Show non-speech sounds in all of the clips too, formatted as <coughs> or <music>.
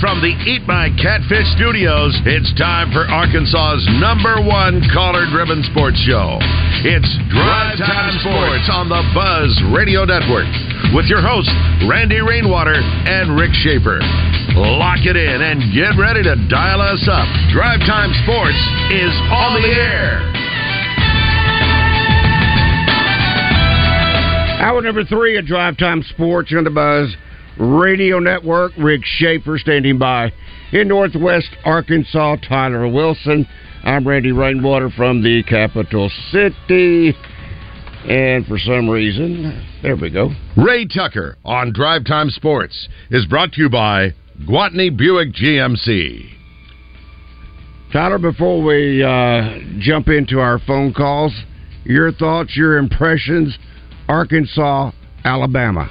From the Eat My Catfish studios, it's time for Arkansas's number one collar driven sports show. It's Drive Time Sports on the Buzz Radio Network with your hosts, Randy Rainwater and Rick Schaefer. Lock it in and get ready to dial us up. Drive Time Sports is on the air. Hour number three of Drive Time Sports on the Buzz Radio Network. Rick Schaefer standing by in Northwest Arkansas. Tyler Wilson. I'm Randy Rainwater from the capital city. And for some reason, there we go. Ray Tucker on Drive Time Sports is brought to you by Gwatney Buick GMC. Tyler, before we uh, jump into our phone calls, your thoughts, your impressions, Arkansas, Alabama.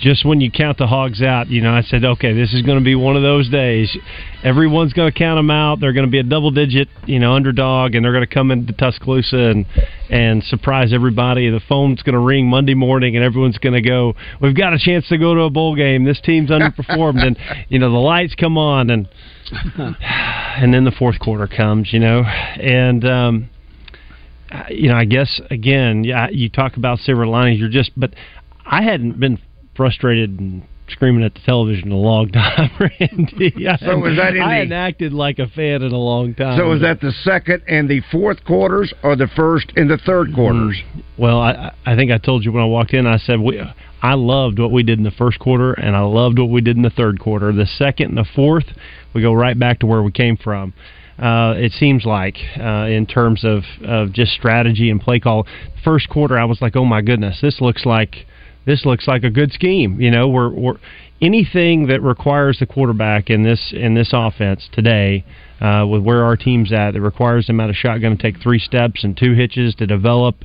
Just when you count the hogs out, you know, I said, okay, this is going to be one of those days. Everyone's going to count them out. They're going to be a double digit, you know, underdog, and they're going to come into Tuscaloosa and and surprise everybody. The phone's going to ring Monday morning, and everyone's going to go, "We've got a chance to go to a bowl game. This team's underperformed," and <laughs> you know, the lights come on, and <laughs> and then the fourth quarter comes, you know, and. um you know, I guess again, yeah, you talk about silver linings. You're just, but I hadn't been frustrated and screaming at the television a long <laughs> time, Randy. I So was that in I the- hadn't acted like a fan in a long time. So was that the second and the fourth quarters, or the first and the third quarters? Well, I I think I told you when I walked in. I said we. I loved what we did in the first quarter, and I loved what we did in the third quarter. The second and the fourth, we go right back to where we came from. Uh, it seems like uh, in terms of, of just strategy and play call. First quarter, I was like, oh my goodness, this looks like this looks like a good scheme. You know, we're, we're anything that requires the quarterback in this in this offense today, uh, with where our team's at, that requires them out of shotgun to take three steps and two hitches to develop.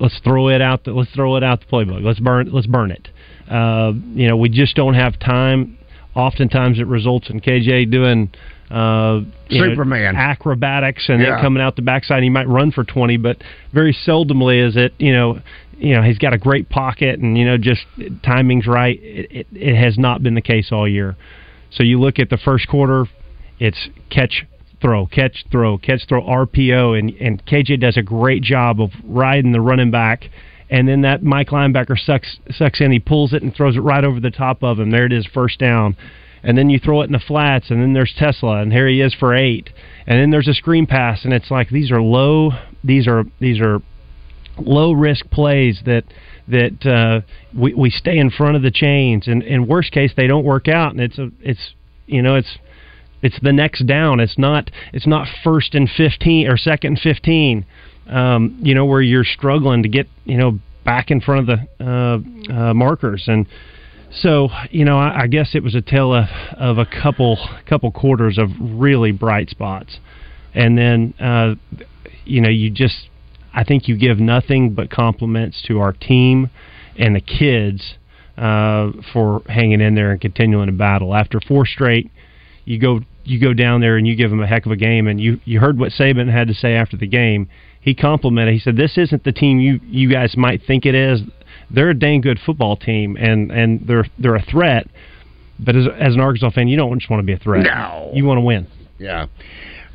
Let's throw it out. The, let's throw it out the playbook. Let's burn. Let's burn it. Uh, you know, we just don't have time. Oftentimes, it results in KJ doing. Uh, you know, Superman. acrobatics and Yeah. then coming out the backside. He might run for twenty, but very seldomly is it. You know, you know he's got a great pocket and you know just timing's right. It, it, it has not been the case all year. So you look at the first quarter, it's catch, throw, catch, throw, catch, throw, RPO, and and KJ does a great job of riding the running back. And then that Mike linebacker sucks sucks in. He pulls it and throws it right over the top of him. There it is, first down. And then you throw it in the flats, and then there's Tesla, and here he is for eight. And then there's a screen pass, and it's like these are low, these are these are low risk plays that that uh, we we stay in front of the chains, and in worst case they don't work out, and it's a it's you know it's it's the next down. It's not it's not first and fifteen or second and fifteen. Um, you know where you're struggling to get you know back in front of the uh, uh, markers and. So you know, I, I guess it was a tale of, of a couple couple quarters of really bright spots, and then uh, you know you just I think you give nothing but compliments to our team and the kids uh, for hanging in there and continuing to battle. After four straight, you go you go down there and you give them a heck of a game. And you you heard what Saban had to say after the game. He complimented. He said, "This isn't the team you you guys might think it is. They're a dang good football team, and and they're they're a threat. But as as an Arkansas fan, you don't just want to be a threat. No. you want to win. Yeah.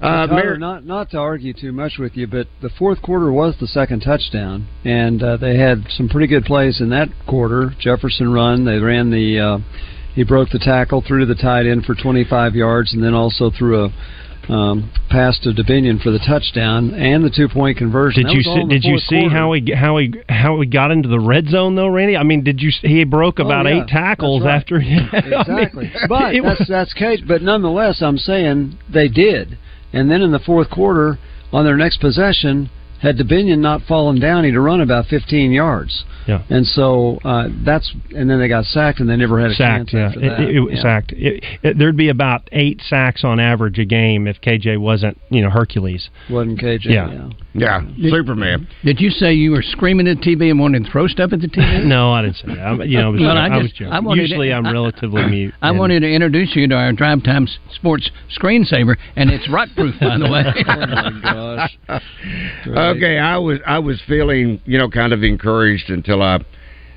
Uh, Mar- not not to argue too much with you, but the fourth quarter was the second touchdown, and uh, they had some pretty good plays in that quarter. Jefferson run, they ran the uh, he broke the tackle, threw to the tight end for 25 yards, and then also threw a um, pass to Dubinion for the touchdown and the two point conversion. Did That you see, did you see quarter. how he how he how he got into the red zone though, Randy? I mean, did you he broke Oh, about yeah. eight tackles That's after he <laughs> exactly. <laughs> but it that's was- that's case. But nonetheless, I'm saying they did. And then in the fourth quarter, on their next possession, had Dubinion not fallen down, he'd have run about 15 yards. Yeah. And so uh, that's and then they got sacked and they never had a sacked. chance Yeah, after that. it, it, yeah. sacked. It, it, there'd be about eight sacks on average a game if KJ wasn't, you know, Hercules. Wasn't KJ? Yeah. Yeah, Superman. Did you say you were screaming at TV and wanting to throw stuff at the TV? <laughs> No, I didn't say that. I'm, you know, I was, Well, I I was joking. I Usually, to- I'm I- relatively <coughs> mute. I wanted to introduce you to our Drive Time Sports screensaver, and it's rock proof, by the way. <laughs> oh my gosh. <laughs> Okay, I was I was feeling you know kind of encouraged until I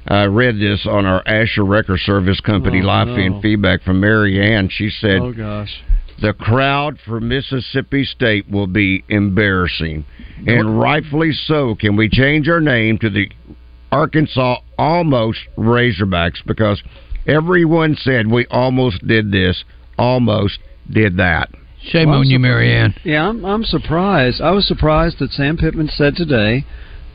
I read this on our Asher Record Service Company Oh, live no. feed feedback from Mary Ann. She said Oh gosh. the crowd for Mississippi State will be embarrassing, and rightfully so. Can we change our name to the Arkansas Almost Razorbacks because everyone said we almost did this, almost did that. Shame Well, on you, Marianne. Yeah, I'm, I'm surprised. I was surprised that Sam Pittman said today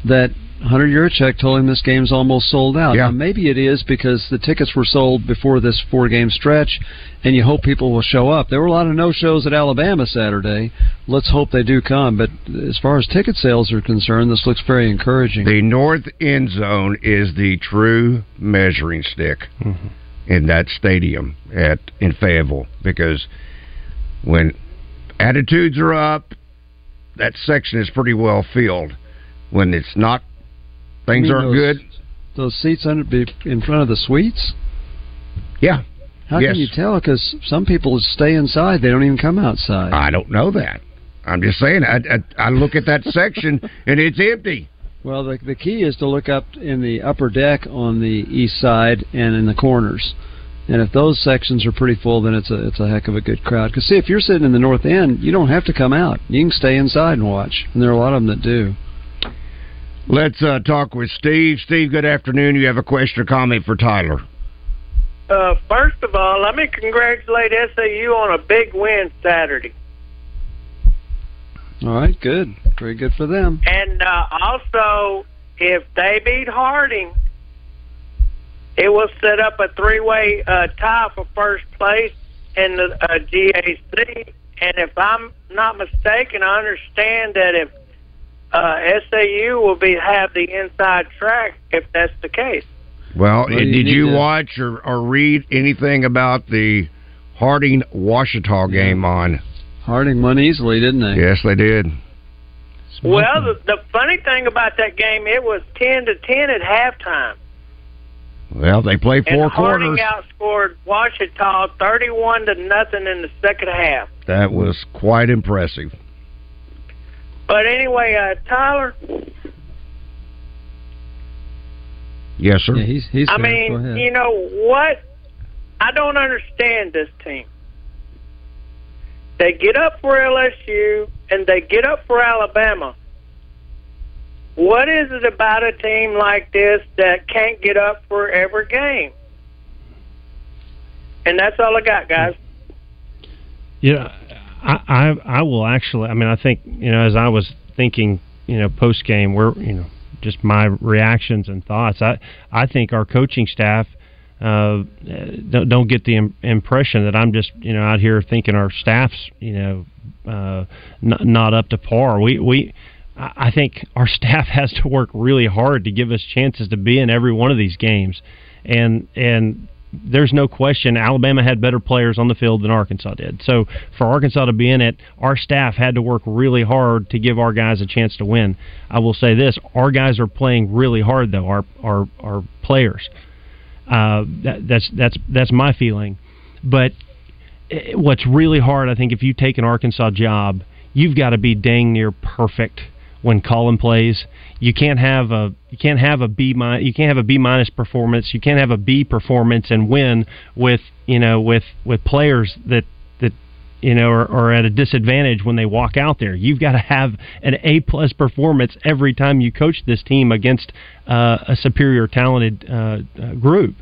that Hunter Yurachek told him this game's almost sold out. Yeah. Now, maybe it is because the tickets were sold before this four game stretch, and you hope people will show up. There were a lot of no shows at Alabama Saturday. Let's hope they do come. But as far as ticket sales are concerned, this looks very encouraging. The north end zone is the true measuring stick mm-hmm. in that stadium at in Fayetteville because when attitudes are up, that section is pretty well filled. When it's not, things You mean aren't those- good. Those seats under be in front of the suites. Yeah, How Yes. can you tell? Because some people stay inside; they don't even come outside. I don't know that. I'm just saying. I, I, I look at that section <laughs> and it's empty. Well, the the key is to look up in the upper deck on the east side and in the corners. And if those sections are pretty full, then it's a it's a heck of a good crowd. Because see, if you're sitting in the north end, you don't have to come out. You can stay inside and watch. And there are a lot of them that do. Let's uh, talk with Steve. Steve, good afternoon. You have a question or comment for Tyler? Uh, first of all, let me congratulate SAU on a big win Saturday. All right, good, very good for them. And uh, also, if they beat Harding, it will set up a three-way uh, tie for first place in the uh, GAC. And if I'm not mistaken, I understand that if uh, SAU will be have the inside track if that's the case. Well, Well, you did need you to- watch or, or read anything about the Harding Ouachita game on? Harding won easily, didn't they? Yes, they did. Well, the, the funny thing about that game, it was ten to ten at halftime. Well, they play four and Harding quarters. outscored Ouachita thirty-one to nothing in the second half. That was quite impressive. But anyway, uh, Tyler, Yes, sir. Yeah, he's he's. I there. Mean, you know what? I don't understand this team. They get up for LSU and they get up for Alabama. What is it about a team like this that can't get up for every game? And that's all I got, guys. Yeah, I, I I will actually. I mean, I think you know, as I was thinking, you know, post game, where you know, just my reactions and thoughts. I I think our coaching staff uh, don't, don't get the Im- impression that I'm just you know out here thinking our staff's you know uh, n- not up to par. We we. I think our <laughs> staff has to work really hard to give us chances to be in every one of these games, and and there's no question Alabama had better players on the field than Arkansas did. So for Arkansas to be in it, our staff had to work really hard to give our guys a chance to win. I will say this: our guys are playing really hard, though. Our our our players. Uh, that, that's that's that's my feeling. But eh, what's really hard, I think, if you take an Arkansas job, you've got to be dang near perfect when Colin plays. You can't have a you can't have a B minus you can't have a B minus performance. You can't have a B performance and win with you know with with players that that you know are, are at a disadvantage when they walk out there. You've got to have an A plus performance every time you coach this team against uh, a superior talented uh, uh, group.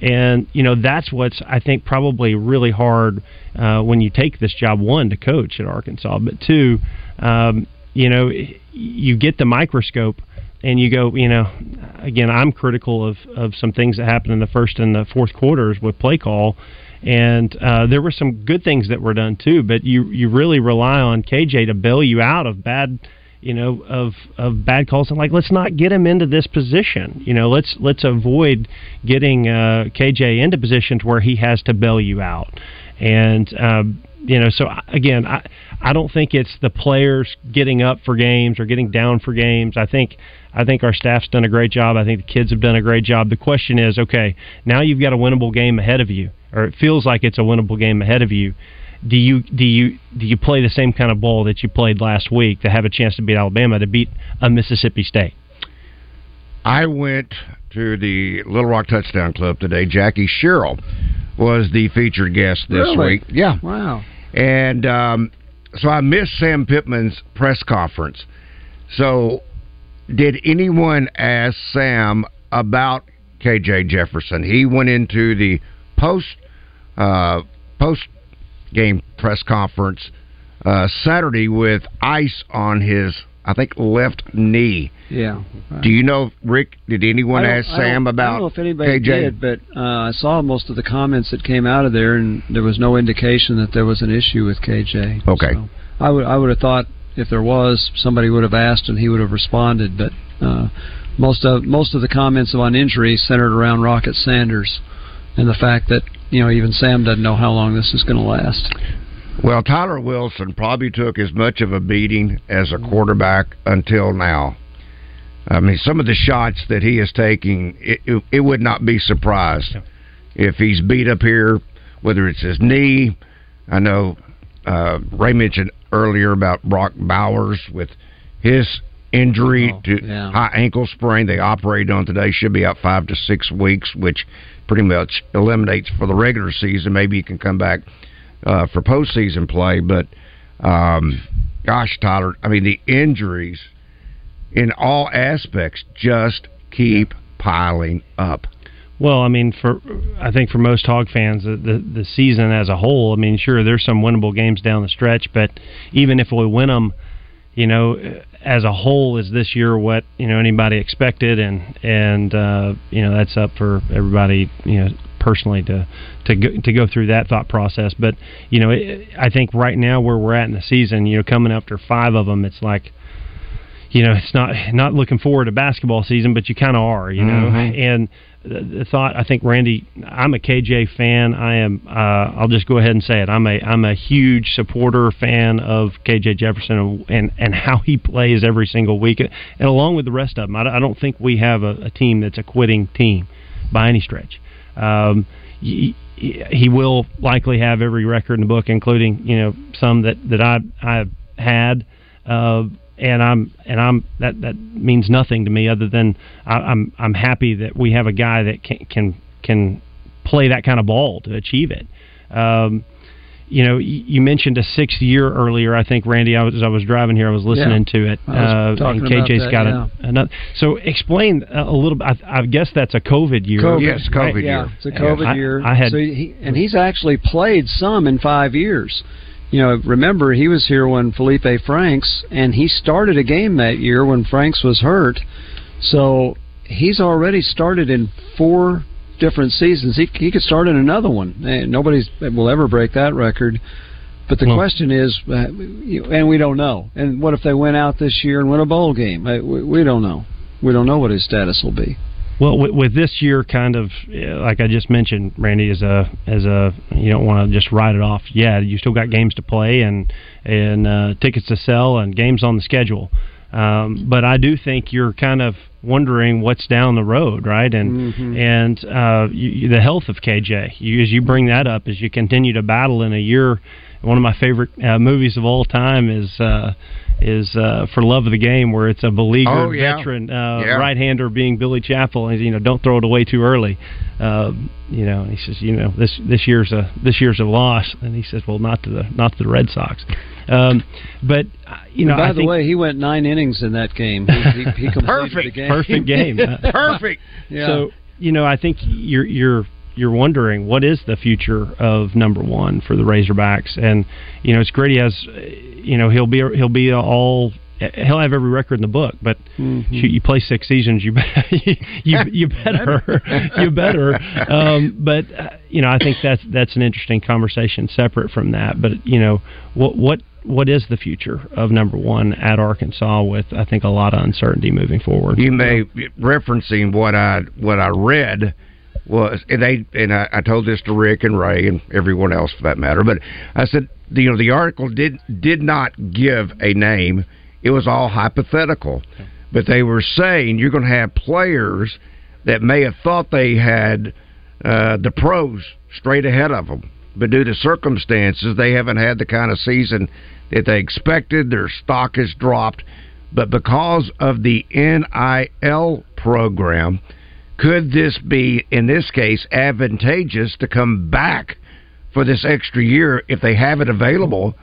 And you know that's what's I think probably really hard uh, when you take this job. One to coach at Arkansas, but two, um, you know, you get the microscope and you go, you know, again, I'm critical of, of some things that happened in the first and the fourth quarters with play call. And uh, there were some good things that were done too, but you you really rely on KJ to bail you out of bad, you know, of of bad calls and like let's not get him into this position. You know, let's let's avoid getting uh, KJ into positions where he has to bail you out. And um, you know, so again, I I don't think it's the players getting up for games or getting down for games. I think I think our staff's done a great job. I think the kids have done a great job. The question is, okay, now you've got a winnable game ahead of you, or it feels like it's a winnable game ahead of you do you do you do you play the same kind of ball that you played last week to have a chance to beat Alabama to beat a Mississippi State? I went to the Little Rock Touchdown Club today. Jackie Sherrill was the featured guest this Really? week. Yeah, Wow. and um, so I missed Sam Pittman's press conference. So, did anyone ask Sam about KJ Jefferson? He went into the post uh, post game press conference uh, Saturday with ice on his, I think, left knee. Yeah. Do you know, Rick? Did anyone ask Sam I don't know if anybody KJ? did, but uh, I saw most of the comments that came out of there, and there was no indication that there was an issue with KJ. Okay. So I would I would have thought if there was, somebody would have asked and he would have responded. But uh, most of most of the comments on injury centered around Rocket Sanders and the fact that you know even Sam doesn't know how long this is going to last. Well, Tyler Wilson probably took as much of a beating as a quarterback until now. I mean, some of the shots that he is taking, it, it, it would not be surprised if he's beat up here, whether it's his knee. I know uh, Ray mentioned earlier about Brock Bowers with his injury Oh, to yeah. high ankle sprain. They operated on today, should be out five to six weeks, which pretty much eliminates for the regular season. Maybe he can come back uh, for postseason play. But um, gosh, Tyler, I mean the injuries in all aspects just keep piling up. Well, I mean, for I think for most Hog fans, the, the the season as a whole, I mean, sure, there's some winnable games down the stretch, but even if we win them, you know, as a whole, is this year what you know anybody expected, and and uh, you know that's up for everybody, you know, personally to to go, to go through that thought process. But you know, it, I think right now where we're at in the season, you know, coming after five of them, it's like you know, it's not not looking forward to basketball season, but you kind of are, you know. Mhm. And the, thought, I think, Randy, I'm a KJ fan. I am. Uh, I'll just go ahead and say it. I'm a I'm a huge supporter fan of KJ Jefferson and and, and how he plays every single week, and along with the rest of them. I, I don't think we have a, a team that's a quitting team by any stretch. Um, he, he will likely have every record in the book, including you know some that that I I've had. Uh, and I'm and I'm that that means nothing to me other than I, I'm I'm happy that we have a guy that can can can play that kind of ball to achieve it. Um, you know, you mentioned a sixth year earlier. I think Randy, I was as I was driving here, I was listening to it, I uh, and talking about KJ's that, got yeah. a, another. So explain a, a little bit. I, I guess that's a COVID year. COVID. Yes, COVID right? year. Yeah, it's a COVID I- year. I had- so he, and he's actually played some in five years. You know, remember he was here when Felipe Franks, and he started a game that year when Franks was hurt. So he's already started in four different seasons. He he could start in another one. And nobody's will ever break that record. But the Well- question is, uh, and we don't know. And what if they went out this year and win a bowl game? We, we don't know. We don't know what his status will be. Well, with, with this year, kind of like I just mentioned, Randy, as a as a you don't want to just write it off. Yeah, you still got games to play and and uh, tickets to sell and games on the schedule. Um, but I do think you're kind of wondering what's down the road, right? And Mhm. and uh, you- the health of KJ. You, as you bring that up, as you continue to battle in a year. One of my favorite uh, movies of all time is uh, is uh, for love of the game, where it's a beleaguered Oh, yeah. veteran uh, Yeah. right-hander being Billy Chapel, and you know, don't throw it away too early. Um, you know, and he says, you know, this this year's a this year's a loss, and he says, well, not to the not to the Red Sox. Um, but uh, you know, And by I the think way, he went nine innings in that game. He, he, he completed <laughs> Perfect. the game. perfect game. <laughs> Uh, Perfect. Yeah. So you know, I think you're you're you're wondering what is the future of number one for the Razorbacks, and you know, it's great. He has, uh, you know, he'll be he'll be all. He'll have every record in the book, but Mhm. shoot, you play six seasons, you <laughs> better, you, you better, you better. Um, but uh, you know, I think that's that's an interesting conversation separate from that. But you know, what what what is the future of number one at Arkansas with I think a lot of uncertainty moving forward. You may referencing what I what I read was and they and I, I told this to Rick and Ray and everyone else for that matter, but I said you know the article did did not give a name; it was all hypothetical. But they were saying you're going to have players that may have thought they had uh, the pros straight ahead of them, but due to circumstances, they haven't had the kind of season that they expected. Their stock has dropped, but because of the NIL program, could this be, in this case, advantageous to come back for this extra year if they have it available?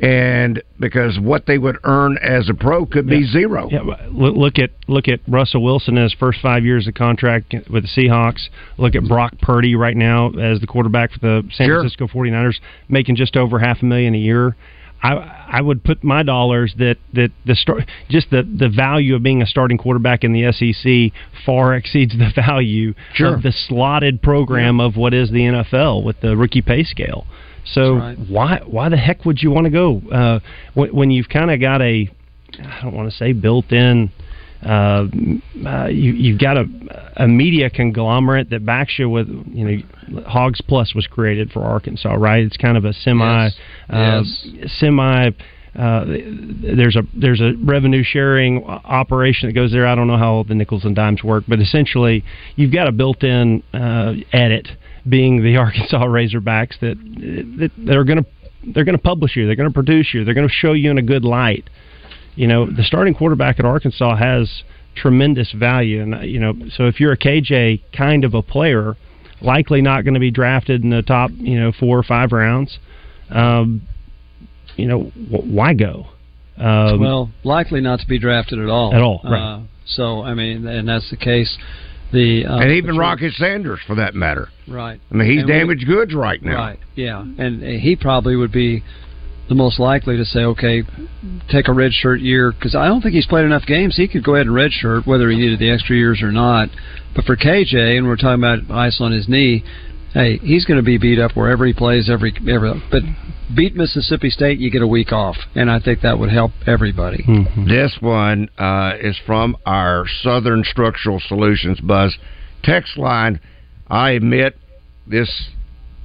and because what they would earn as a pro could be yeah. zero. Yeah, look at look at Russell Wilson in his first five years of contract with the Seahawks. Look at Brock Purdy right now as the quarterback for the San sure. Francisco 49ers, making just over half a million a year. I I would put my dollars that that the start just the the value of being a starting quarterback in the SEC far exceeds the <laughs> value sure. of the slotted program yeah. of what is the NFL with the rookie pay scale. So right. why why the heck would you want to go uh, when, when you've kind of got a I don't want to say built in. Uh, uh, you, you've got a, a media conglomerate that backs you with, you know, Hogs Plus was created for Arkansas, right? It's kind of a semi, yes. Uh, yes. semi. Uh, there's a there's a revenue sharing operation that goes there. I don't know how the nickels and dimes work, but essentially you've got a built-in uh, edit being the <laughs> Arkansas Razorbacks that that they're going to they're going to publish you, they're going to produce you, they're going to show you in a good light. You know, the starting quarterback at Arkansas has tremendous value, and you know, so if you're a KJ kind of a player, likely not going to be drafted in the top, you know, four or five rounds. Um, you know, why go? Um, well, likely not to be drafted at all. At all, right? Uh, so, I mean, and that's the case. The uh, and even Rocket Sanders, for that matter. Right. I mean, he's and damaged we, goods right now. Right. Yeah, and he probably would be the most likely to say, okay, take a red shirt year because I don't think he's played enough games. He could go ahead and red shirt whether he needed the extra years or not. But for KJ, and we're talking about ice on his knee, hey, he's going to be beat up wherever he plays. Every every, but beat Mississippi State, you get a week off, and I think that would help everybody. Mm-hmm. This one uh, is from our Southern Structural Solutions Buzz text line. I admit this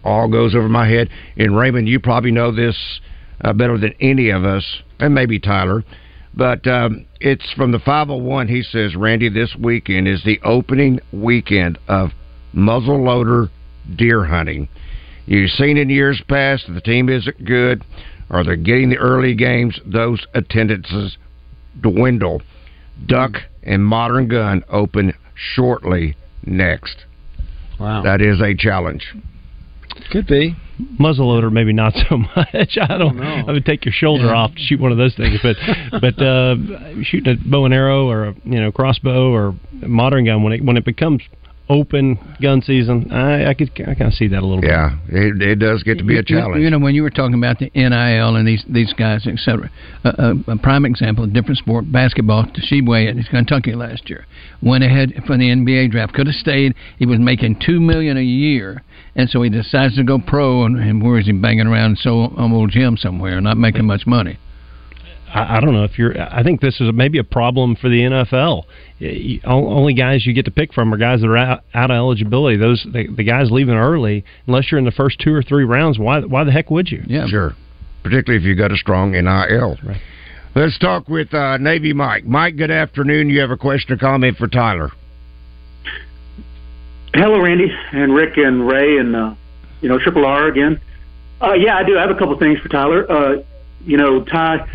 all goes over my head. And Raymond, you probably know this uh, better than any of us, and maybe Tyler. But um, it's from the 501. He says, Randy, this weekend is the opening weekend of muzzleloader deer hunting. You've seen in years past that the team isn't good or they're getting the early games, those attendances dwindle. Duck and Modern Gun open shortly next. Wow. That is a challenge. Could be. Muzzleloader, maybe not so <laughs> much. I don't. I, I would take your shoulder Yeah. off to shoot one of those things, but <laughs> but uh, shooting a bow and arrow or a you know crossbow or a modern gun when it when it becomes open gun season, I, I could I kind of see that a little bit. Yeah, it, it does get to be a You- you- challenge. You know, when you were talking about the NIL and these these guys, etc. Uh, uh, a prime example, a different sport, basketball. Tshiebwe at Kentucky last year went ahead for the NBA draft. Could have stayed. He was making two million a year, and so he decides to go pro. And, and where is he banging around so um, old gym somewhere, not making much money? I, I don't know if you're. I think this is maybe a problem for the NFL. You- Only guys you get to pick from are guys that are out, out of eligibility. Those the, the guys leaving early, unless you're in the first two or three rounds. Why? Why the heck would you? Yeah, Sure. Particularly if you got a strong NIL. Right. Let's talk with uh, Navy Mike. Mike, good afternoon. You have a question or comment for Tyler? Hello, Randy and Rick and Ray and uh, you know Triple R again. Uh, yeah, I do. I have a couple things for Tyler. Uh, you know, Ty.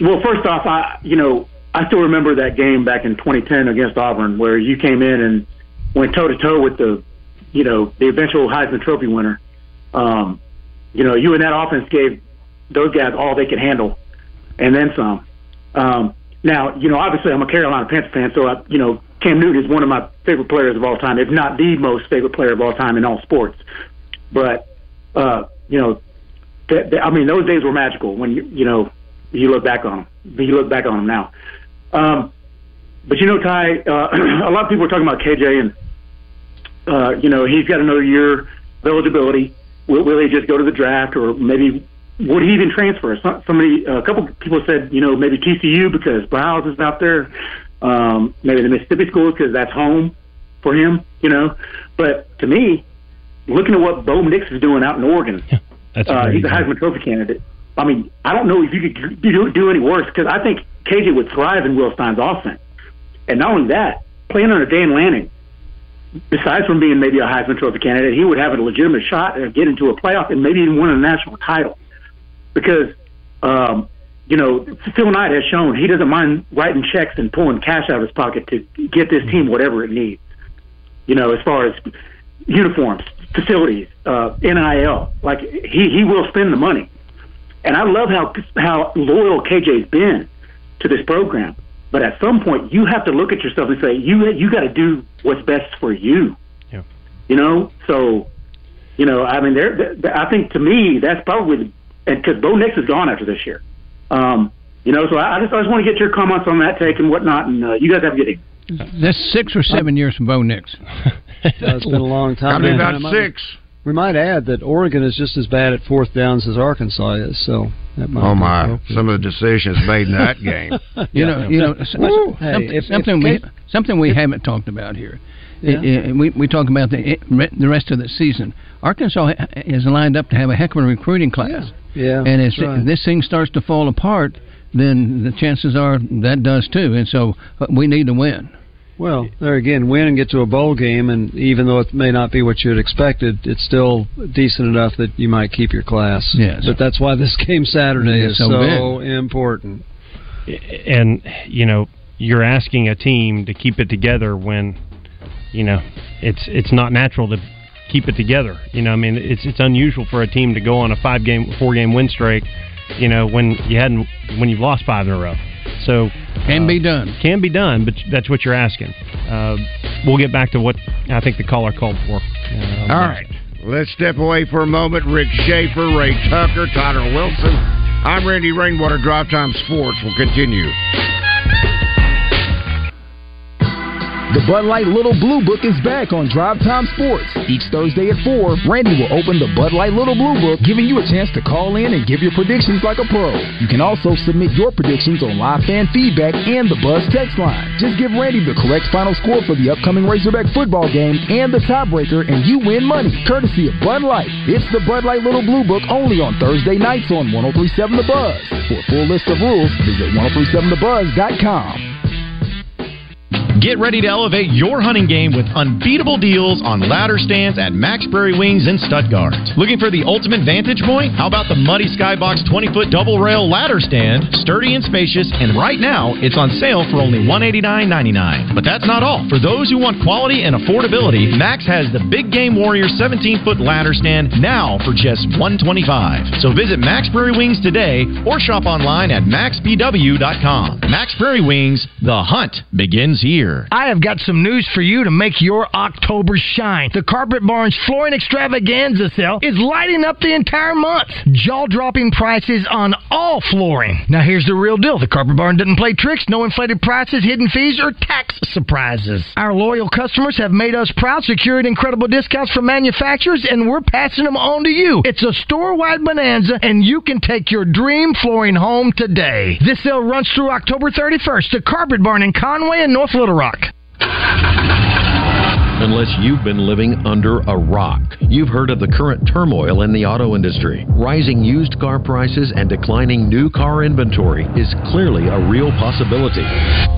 Well, first off, I you know I still remember that game back in 2010 against Auburn where you came in and went toe to toe with the you know the eventual Heisman Trophy winner. Um, you know, you and that offense gave those guys all they could handle, and then some. Um, now, you know, obviously I'm a Carolina Panther fan, so I, you know, Cam Newton is one of my favorite players of all time, if not the most favorite player of all time in all sports. But, uh, you know, th- th- I mean, those days were magical when you, you know, you look back on them. You look back on them now. Um, but you know, Ty, uh, <clears throat> a lot of people are talking about KJ, and uh, you know, he's got another year of eligibility. Will, will he just go to the draft, or maybe would he even transfer? Somebody, a couple people said, you know, maybe TCU because Briles is out there. Um, maybe the Mississippi schools because that's home for him, you know. But to me, looking at what Bo Nix is doing out in Oregon, yeah, <laughs> that's uh, he's a Heisman Trophy candidate. I mean, I don't know if you could do, do any worse because I think KJ would thrive in Will Stein's offense. And not only that, playing under Dan Lanning, besides from being maybe a Heisman Trophy candidate, he would have a legitimate shot at getting to a playoff and maybe even win a national title. Because, um, you know, Phil Knight has shown he doesn't mind writing checks and pulling cash out of his pocket to get this team whatever it needs. You know, as far as uniforms, facilities, uh, NIL, like he he will spend the money. And I love how how loyal KJ's been to this program. But at some point, you have to look at yourself and say, you you got to do what's best for you. Yeah. You know, so you know, I mean, there. I think to me, that's probably and because Bo Nix is gone after this year. Um, you know, so I, I just I just want to get your comments on that take and whatnot, and uh, you guys have a good evening. That's six or seven years from Bo Nix. <laughs> That's been a long time. I mean, about six. We might add that Oregon is just as bad at fourth downs as Arkansas is. So oh my, some of the decisions made in that game. <laughs> you know, you know, <laughs> something, hey, if, something if, we something we haven't talked about here. Yeah. It, it, we we talk about the the rest of the season. Arkansas is lined up to have a heck of a recruiting class. Yeah, yeah and if right. this thing starts to fall apart, then the chances are that does too. And so uh, we need to win. Well, there again, win and get to a bowl game, and even though it may not be what you had expected, it's still decent enough that you might keep your class. Yes. But that's why this <laughs> game Saturday is so, so important. And, you know, you're asking a team to keep it together when, you know, it's it's not natural to keep it together. You know, I mean, it's it's unusual for a team to go on a five game, four game win streak, you know, when you hadn't when you've lost five in a row. So can uh, be done. Can be done, but that's what you're asking. Uh, we'll get back to what I think the caller called for. Uh, All right. Let's step away for a moment. Rick Schaefer, Ray Tucker, Tyler Wilson. I'm Randy Rainwater. Drive Time Sports will continue. The Bud Light Little Blue Book is back on Drive Time Sports. Each Thursday at 4, Randy will open the Bud Light Little Blue Book, giving you a chance to call in and give your predictions like a pro. You can also submit your predictions on live fan feedback and the Buzz text line. Just give Randy the correct final score for the upcoming Razorback football game and the tiebreaker, and you win money, courtesy of Bud Light. It's the Bud Light Little Blue Book only on Thursday nights on 1037 The Buzz. For a full list of rules, visit 1037thebuzz.com. Get ready to elevate your hunting game with unbeatable deals on ladder stands at Mack's Prairie Wings in Stuttgart. Looking for the ultimate vantage point? How about the Muddy Skybox 20 foot double rail ladder stand? Sturdy and spacious, and right now it's on sale for only $189.99. But that's not all. For those who want quality and affordability, Mack's has the Big Game Warrior 17 foot ladder stand now for just 125. So visit Mack's Prairie Wings today or shop online at mackspw.com. Mack's Prairie Wings, the hunt begins here year. I have got some news for you to make your October shine. The Carpet Barn's Flooring Extravaganza sale is lighting up the entire month. Jaw dropping prices on all flooring. Now, here's the real deal the Carpet Barn doesn't play tricks, no inflated prices, hidden fees, or tax surprises. Our loyal customers have made us proud, secured incredible discounts from manufacturers, and we're passing them on to you. It's a store wide bonanza, and you can take your dream flooring home today. This sale runs through October 31st. The Carpet Barn in Conway and North Little Rock rock. Unless you've been living under a rock, you've heard of the current turmoil in the auto industry. Rising used car prices and declining new car inventory is clearly a real possibility.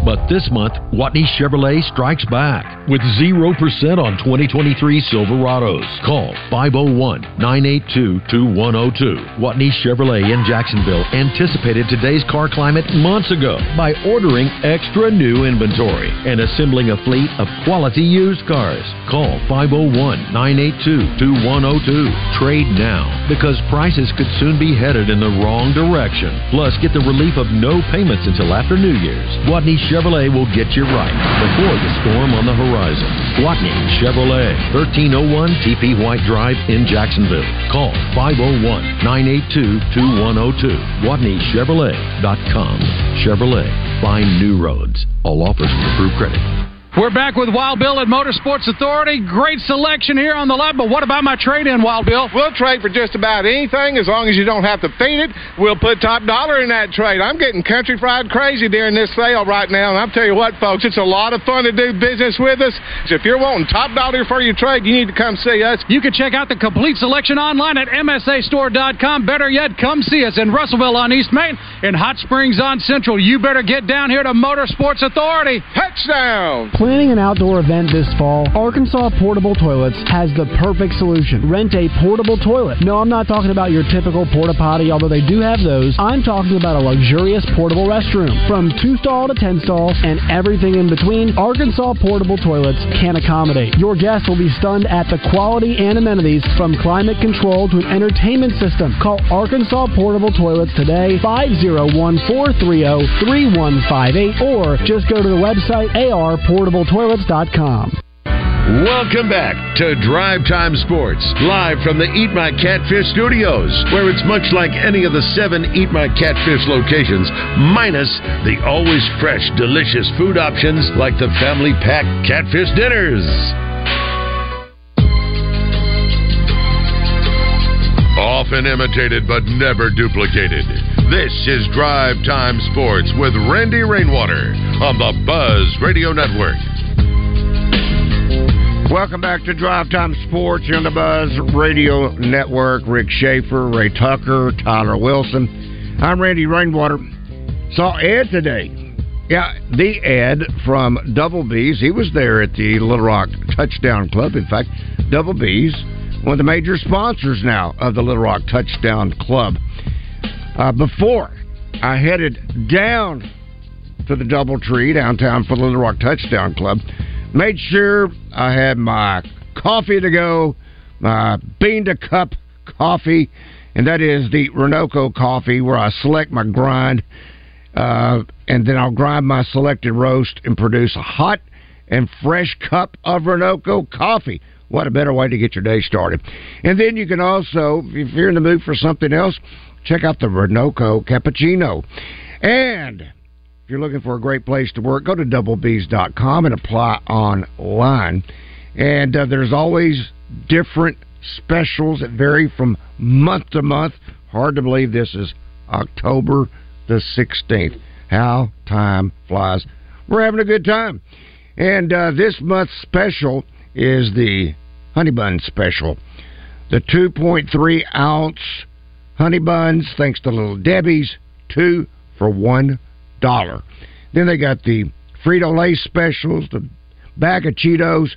But this month, Gwatney Chevrolet strikes back with 0% on 2023 Silverados. Call 501 982 2102. Gwatney Chevrolet in Jacksonville anticipated today's car climate months ago by ordering extra new inventory and assembling a fleet of quality used cars Call 501-982-2102. Trade now because prices could soon be headed in the wrong direction. Plus, get the relief of no payments until after New Year's. Gwatney Chevrolet will get you right before the storm on the horizon. Gwatney Chevrolet, 1301 TP White Drive in Jacksonville. Call 501-982-2102. GwatneyChevrolet.com. Chevrolet. Find new roads. All offers with approved credit. We're back with Wild Bill at Motorsports Authority. Great selection here on the lot, but what about my trade in, Wild Bill? We'll trade for just about anything as long as you don't have to feed it. We'll put top dollar in that trade. I'm getting country fried crazy during this sale right now, and I'll tell you what, folks, it's a lot of fun to do business with us. So if you're wanting top dollar for your trade, you need to come see us. You can check out the complete selection online at MSAstore.com. Better yet, come see us in Russellville on East Main and Hot Springs on Central. You better get down here to Motorsports Authority. Touchdown! Planning an outdoor event this fall, Arkansas Portable Toilets has the perfect solution. Rent a portable toilet. No, I'm not talking about your typical porta potty, although they do have those. I'm talking about a luxurious portable restroom. From two stall to 10 stall and everything in between, Arkansas Portable Toilets can accommodate. Your guests will be stunned at the quality and amenities from climate control to an entertainment system. Call Arkansas Portable Toilets today, 501 430 3158, or just go to the website arportabletoilets.com. Welcome back to Drive Time Sports, live from the Eat My Catfish studios, where it's much like any of the seven Eat My Catfish locations, minus the always fresh, delicious food options like the family pack catfish dinners. Often imitated but never duplicated. This is Drive Time Sports with Randy Rainwater on the Buzz Radio Network. Welcome back to Drive Time Sports on the Buzz Radio Network. Rick Schaefer, Ray Tucker, Tyler Wilson. I'm Randy Rainwater. Saw Ed today. Yeah, the Ed from Double B's. He was there at the Little Rock Touchdown Club. In fact, Double B's, one of the major sponsors now of the Little Rock Touchdown Club. Uh, before I headed down to the Doubletree downtown for the Little Rock Touchdown Club, made sure I had my coffee to go, my bean to cup coffee, and that is the Renoco coffee where I select my grind, uh, and then I'll grind my selected roast and produce a hot and fresh cup of Renoco coffee. What a better way to get your day started. And then you can also, if you're in the mood for something else, check out the Renoco Cappuccino. And if you're looking for a great place to work, go to doublebees.com and apply online. And uh, there's always different specials that vary from month to month. Hard to believe this is October the 16th. How time flies. We're having a good time. And uh, this month's special is the Honey Bun Special. The 2.3 ounce honey buns, thanks to Little Debbie's, two for one dollar. Then they got the Frito Lay specials, the bag of Cheetos,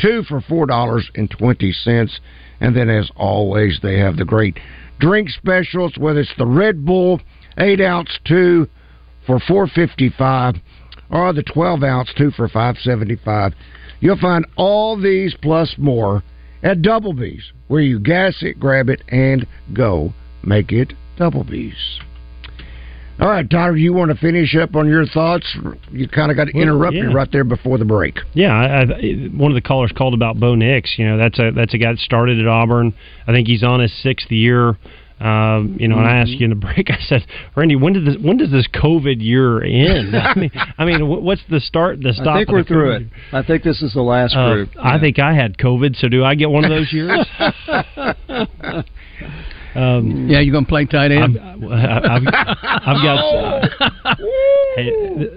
two for four dollars and twenty cents. And then, as always, they have the great drink specials. Whether it's the Red Bull eight ounce two for four fifty five, or the twelve ounce two for five seventy five. You'll find all these plus more at Double B's, where you gas it, grab it, and go make it Double B's. All right, Tyler, you want to finish up on your thoughts? You kind of got Well, interrupted yeah. right there before the break. Yeah, I, I, one of the callers called about Bo Nix. You know, that's a that's a guy that started at Auburn. I think he's on his sixth year. Um, you know, and I asked you in the break. <laughs> I said, Randy, when did this when does this COVID year end? <laughs> I mean, I mean, what's the start? The stop? I think of we're the through COVID? it. I think this is the last Uh, group. I think I had COVID, so do I get one of those years? <laughs> um, Yeah, you gonna play tight end? I've, I've, I've got. Uh, hey,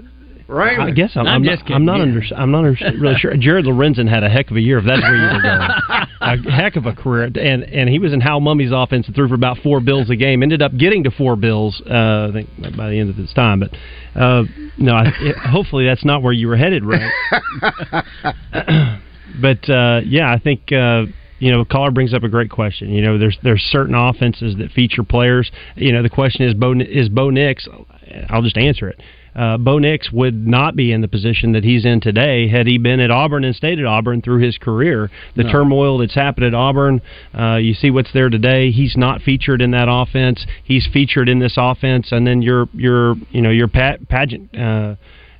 Right. I guess I'm. I'm I'm, just not, kidding, I'm not under. I'm not under, really sure. <laughs> Jared Lorenzen had a heck of a year. If that's where you were going, a heck of a career, and and he was in Hal Mumme's offense and threw for about four bills a game. Ended up getting to four bills. Uh, I think by the end of this time, but uh, no. I, it, hopefully that's not where you were headed, right? <laughs> <clears throat> but uh, yeah, I think uh, you know, caller brings up a great question. You know, there's there's certain offenses that feature players. You know, the question is, Bo is Bo Nix? I'll just answer it. Uh, Bo Nix would not be in the position that he's in today had he been at Auburn and stayed at Auburn through his career. The No. turmoil that's happened at Auburn, uh, you see what's there today. He's not featured in that offense. He's featured in this offense, and then your your you know your pat, pageant uh,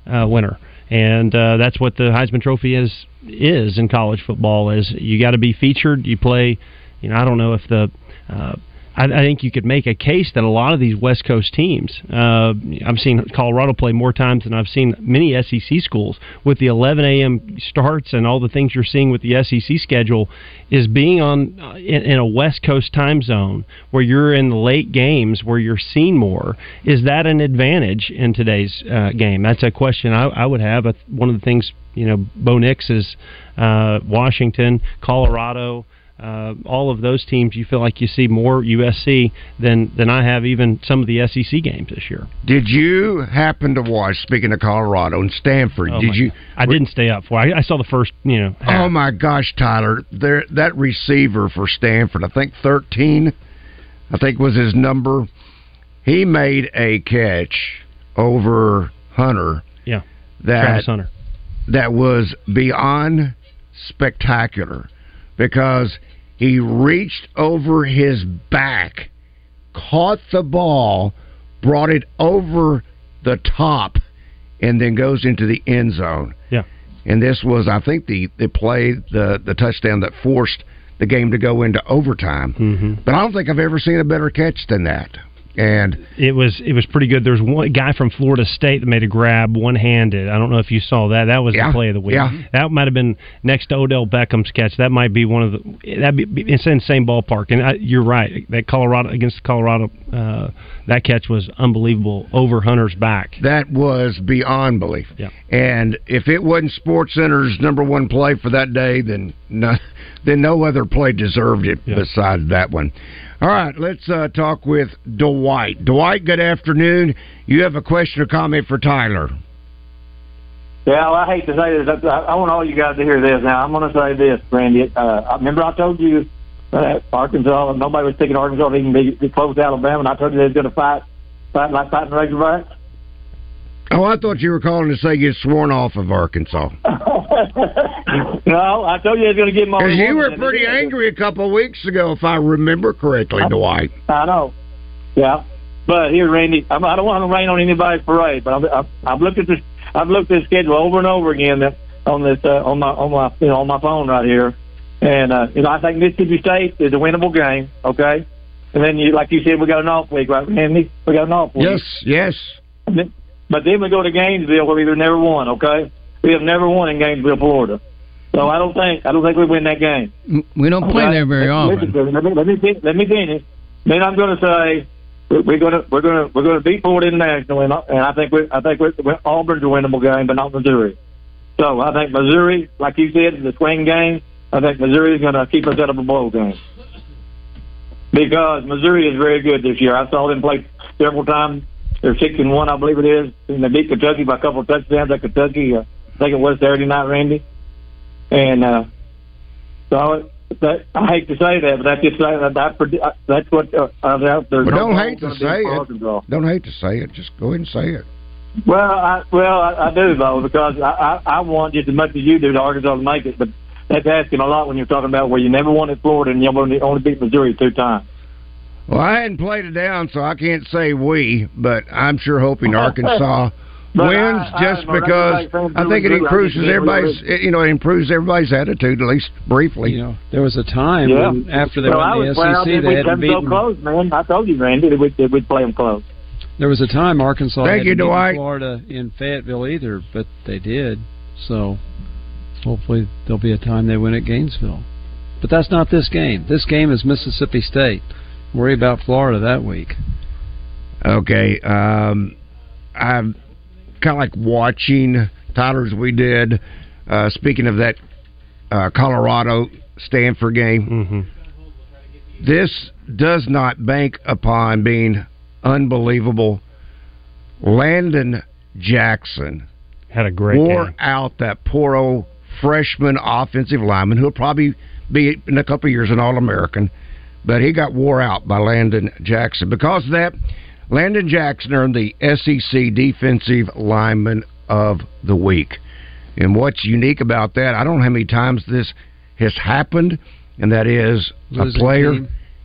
uh, winner and uh, that's what the Heisman Trophy is is in college football. Is you got to be featured. You play. You know, I don't know if the uh, I, I think you could make a case that a lot of these West Coast teams, uh, I've seen Colorado play more times than I've seen many SEC schools with the 11 a.m. starts and all the things you're seeing with the SEC schedule, is being on uh, in, in a West Coast time zone where you're in late games where you're seen more. Is that an advantage in today's uh, game? That's a question I, I would have. One of the things you know, Bo Nix is uh, Washington, Colorado uh, all of those teams, you feel like you see more USC than than I have even some of the SEC games this year. Did you happen to watch? Speaking of Colorado and Stanford, oh did you? I didn't stay up for. I, I saw the first. You know. Half. Oh my gosh, Tyler! There, that receiver for Stanford, I think thirteen, I think was his number. He made a catch over Hunter. Yeah. That Travis Hunter. That was beyond spectacular because he reached over his back, caught the ball, brought it over the top, and then goes into the end zone. Yeah. And this was, I think, the the play, the the touchdown that forced the game to go into overtime. Mm-hmm. But I don't think I've ever seen a better catch than that and it was it was pretty good. There's one guy from Florida State that made a grab one handed. I don't know if you saw that. That was yeah. the play of the week. Yeah. That might have been next to Odell Beckham's catch. That might be one of the that be it's in the same ballpark. And I, you're right. That Colorado against Colorado, uh, that catch was unbelievable over Hunter's back. That was beyond belief. Yeah. And if it wasn't Sports Center's number one play for that day, then no, <laughs> then no other play deserved it yeah. besides that one. All right, let's uh, talk with Dwight. Dwight, good afternoon. You have a question or comment for Tyler? Yeah, well, I hate to say this. I, I want all you guys to hear this. Now, I'm going to say this, Randy. Uh, remember, I told you that Arkansas, nobody was thinking Arkansas even be, close to Alabama, and I told you they was going to fight, fight like fighting Razorbacks. Oh, I thought you were calling to say you sworn off of Arkansas. <laughs> no, I told you I was going to get all. Because you were pretty angry a couple of weeks ago, if I remember correctly, I, Dwight. I know. Yeah, but here, Randy, I'm, I don't want to rain on anybody's parade, but I've, I've, I've looked at this. I've looked at the schedule over and over again on this uh, on my on my you know on my phone right here, and uh, you know I think Mississippi State is a winnable game. Okay, and then you like you said we got an off week, right, Randy? We got an off week. Yes, yes. But then we go to Gainesville where we've never won. Okay, we have never won in Gainesville, Florida. So I don't think I don't think we win that game. We don't play there very Listen, often. Let me let me let me finish. Then I'm going to say we're going to we're going to we're going to beat Florida International, and I think we I think we're Auburn's a winnable game, but not Missouri. So I think Missouri, like you said, is a swing game. I think Missouri is going to keep us out of a bowl game because Missouri is very good this year. I saw them play several times. They're six and one, I believe it is. And they beat Kentucky by a couple of touchdowns at Kentucky. Uh, I think it was Saturday night, Randy. And uh, so that, I hate to say that, but that's just that, that that's what uh, out there. Well, don't hate to say it. Don't hate to say it. Just go ahead and say it. Well, I, well, I, I do though because I, I, I want just as much as you do to Arkansas to make it, but that's asking a lot when you're talking about where you never won at Florida and you only, only beat Missouri two times. Well, I hadn't played it down, so I can't say we, but I'm sure hoping <laughs> Arkansas wins I, just I, because I think it improves everybody's, you know, it improves everybody's attitude at least briefly. You know, there was a time yeah. when after they well, won the SEC, they had come beaten. so close, man. I told you, Randy, that we'd, that we'd play them close. There was a time Arkansas Thank you, hadn't beaten Dwight. Florida in Fayetteville either, but they did. So hopefully there'll be a time they win at Gainesville. But that's not this game. This game is Mississippi State. Worry about Florida that week. Okay, um, I'm kind of like watching Tyler as we did. Uh, speaking of that uh, Colorado Stanford game, mm-hmm. this does not bank upon being unbelievable. Landon Jackson had a great wore game. out that poor old freshman offensive lineman who'll probably be in a couple of years an All American, but he got wore out by Landon Jackson. Because of that, Landon Jackson earned the SEC Defensive Lineman of the Week. And what's unique about that, I don't know how many times this has happened, and that is Losing a player,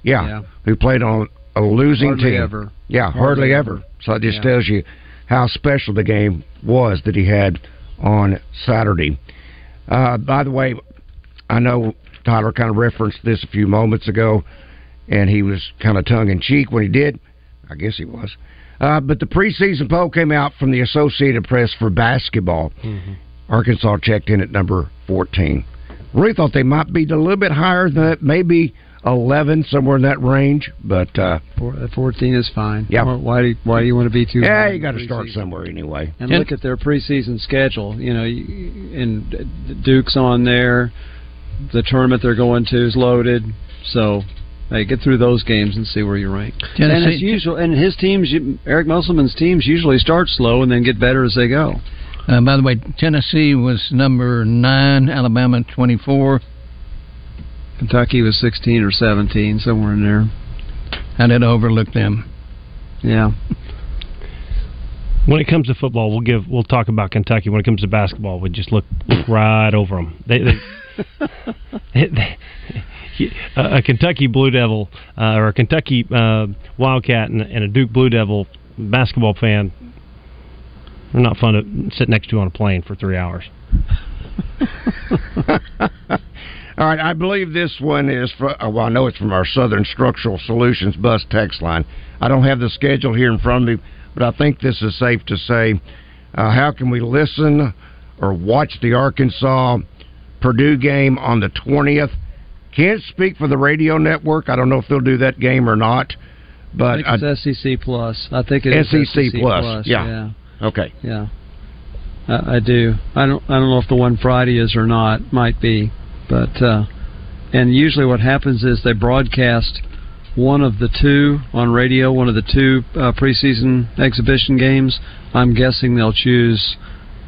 yeah, Yeah. who played on a losing Hardly team. ever. Yeah, hardly, Hardly ever. ever. So it just Yeah. tells you how special the game was that he had on Saturday. Uh, by the way, I know Tyler kind of referenced this a few moments ago. And he was kind of tongue in cheek when he did. I guess he was. Uh, but the preseason poll came out from the Associated Press for basketball. Mm-hmm. Arkansas checked in at number 14. Really thought they might be a little bit higher than that, maybe 11, somewhere in that range. But uh, Four- uh, 14 is fine. Yeah. Why, do you, why do you want to be too? yeah, high you got to start somewhere anyway. And look at their preseason schedule. You know, and Duke's on there. The tournament they're going to is loaded. So, hey, get through those games and see where you rank. and Tennessee- it's usual. And his teams, you- Eric Musselman's teams, usually start slow and then get better as they go. Uh, by the way, Tennessee was number nine, Alabama twenty-four. Kentucky was 16 or 17, somewhere in there. I did overlook them. Yeah. When it comes to football, we'll give we'll talk about Kentucky. When it comes to basketball, we just look look right over them. They, they, <laughs> they- a a Kentucky Blue Devil uh, or a Kentucky uh, Wildcat and, and a Duke Blue Devil basketball fan, they're not fun to sit next to on a plane for three hours. <laughs> All right, I believe this one is from, well, I know it's from our Southern Structural Solutions bus text line. I don't have the schedule here in front of me, but I think this is safe to say. Uh, how can we listen or watch the Arkansas Purdue game on the 20th? Can't speak for the radio network. I don't know if they'll do that game or not, but I think it's SEC plus. I think it is SEC SEC plus, yeah. yeah. okay. Yeah, I, I do. I don't. I don't know if the one Friday is or not. Might be, but uh, and usually what happens is they broadcast one of the two on radio, one of the two uh, preseason exhibition games. I'm guessing they'll choose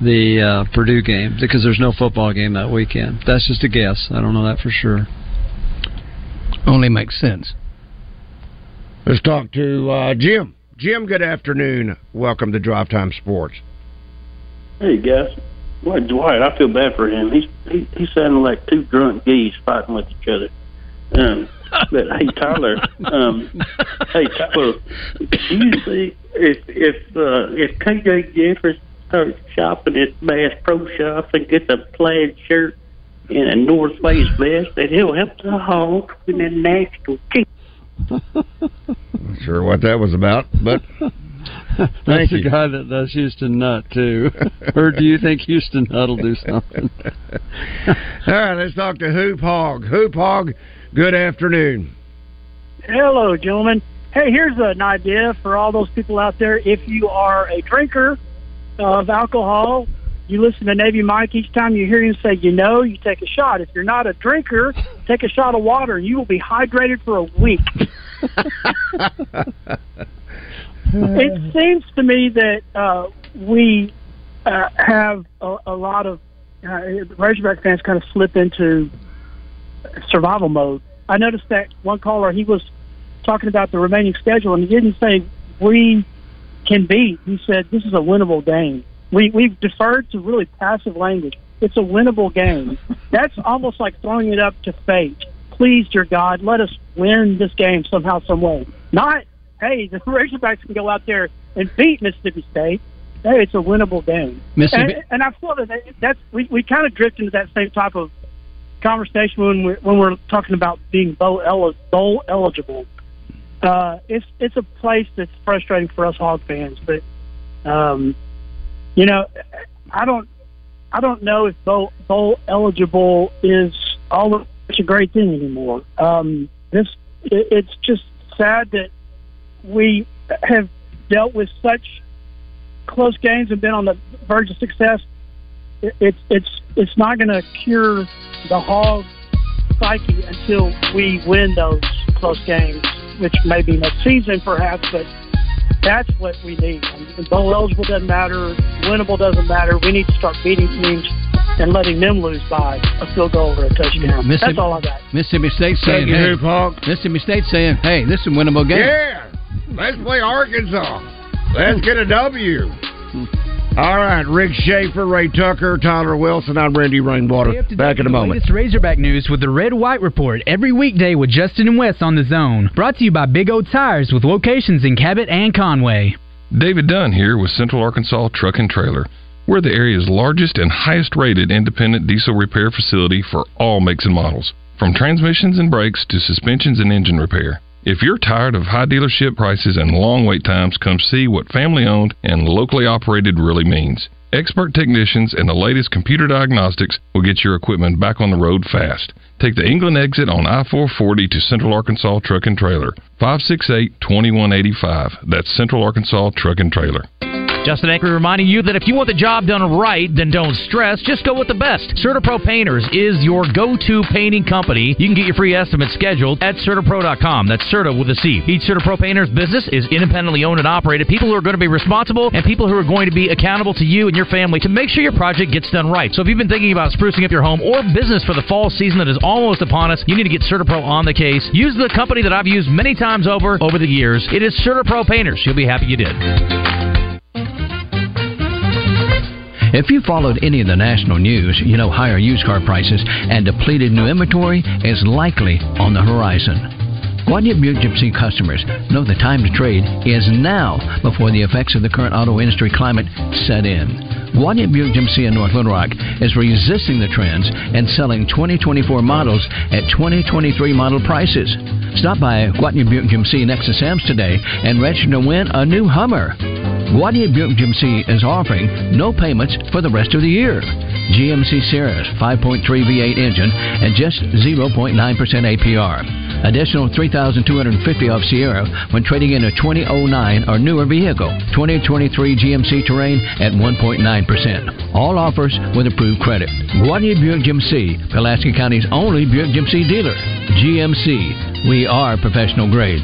the uh, Purdue game because there's no football game that weekend. That's just a guess. I don't know that for sure. Only makes sense. Let's talk to uh, Jim. Jim, good afternoon. Welcome to Drive Time Sports. Hey guys, Boy, Dwight, I feel bad for him. He's he, he's sounding like two drunk geese fighting with each other. Um, <laughs> but hey Tyler, um, hey Tyler, do you see if if uh, if KJ Jefferson starts shopping at Bass Pro Shops and gets a plaid shirt and a North Face vest, that he'll help the Hawks in the national team. Not <laughs> sure what that was about, but <laughs> That's Thank the you. guy that does Houston Nutt too. <laughs> or do you think Houston Nutt will do something? All right, let's talk to Hoop Hog. Hoop Hog, good afternoon. Hello, gentlemen. Hey, here's an idea for all those people out there. If you are a drinker of alcohol, you listen to Navy Mike each time you hear him say, you know, you take a shot. If you're not a drinker, take a shot of water and you will be hydrated for a week. <laughs> it seems to me that uh, we uh, have a, a lot of uh, Razorback fans kind of slip into survival mode. I noticed that one caller he was talking about the remaining schedule, and he didn't say we can beat. He said this is a winnable game. We we've deferred to really passive language. It's a winnable game. That's almost like throwing it up to fate. Please, dear God, let us win this game somehow, some way. Not hey, the <laughs> Razorbacks can go out there and beat Mississippi State. Hey, it's a winnable game. Mississippi- And, and I feel that that's we we kind of drift into that same type of conversation when we're when we're talking about being bowl, eli- bowl eligible. Uh, it's it's a place that's frustrating for us Hog fans, but um, you know, I don't I don't know if bowl, eligible is all of such a great thing anymore. Um, this it, it's just sad that we have dealt with such close games and been on the verge of success. It, it's it's it's not going to cure the hog psyche until we win those close games, which may be next season perhaps, but that's what we need. And bowl eligible doesn't matter, winnable doesn't matter. We need to start beating teams and letting them lose by a field goal or a touchdown. That's all I got. Mississippi State saying, you, hey, Hoop Hog. Mississippi State saying, hey, this is a winnable game. Yeah, let's play Arkansas. Let's get a W. Hmm. All right, Rick Shaeffer, Ray Tucker, Tyler Wilson. I'm Randy Rainwater. Back in a moment. Latest Razorback news with the Red White Report every weekday with Justin and Wes on the Zone. Brought to you by Big O Tires with locations in Cabot and Conway. David Dunn here with Central Arkansas Truck and Trailer. We're the area's largest and highest rated independent diesel repair facility for all makes and models, from transmissions and brakes to suspensions and engine repair. If you're tired of high dealership prices and long wait times, come see what family owned and locally operated really means. Expert technicians and the latest computer diagnostics will get your equipment back on the road fast. Take the England exit on I 440 to Central Arkansas Truck and Trailer. 568 2185. That's Central Arkansas Truck and Trailer. Justin Anker reminding you that if you want the job done right, then don't stress. Just go with the best. CertaPro Painters is your go-to painting company. You can get your free estimate scheduled at CertaPro.com. That's Certa with a C. Each CertaPro Painters business is independently owned and operated. People who are going to be responsible and people who are going to be accountable to you and your family to make sure your project gets done right. So if you've been thinking about sprucing up your home or business for the fall season that is almost upon us, you need to get CertaPro on the case. Use the company that I've used many times over over the years. It is CertaPro Painters. You'll be happy you did. If you followed any of the national news, you know higher used car prices and depleted new inventory is likely on the horizon. Gwatney Buick GMC customers know the time to trade is now before the effects of the current auto industry climate set in. Gwatney Buick GMC in North Little Rock is resisting the trends and selling 2024 models at 2023 model prices. Stop by Gwatney Buick GMC next to Sam's today and register to win a new Hummer. Buick GMC is offering no payments for the rest of the year. GMC Sierra's 5.3 V8 engine and just 0.9% APR. Additional 3250 off Sierra when trading in a 2009 or newer vehicle. 2023 GMC Terrain at 1.9%. All offers with approved credit. Gwatney Buick GMC, Pulaski County's only Buick GMC dealer. GMC, we are professional grade.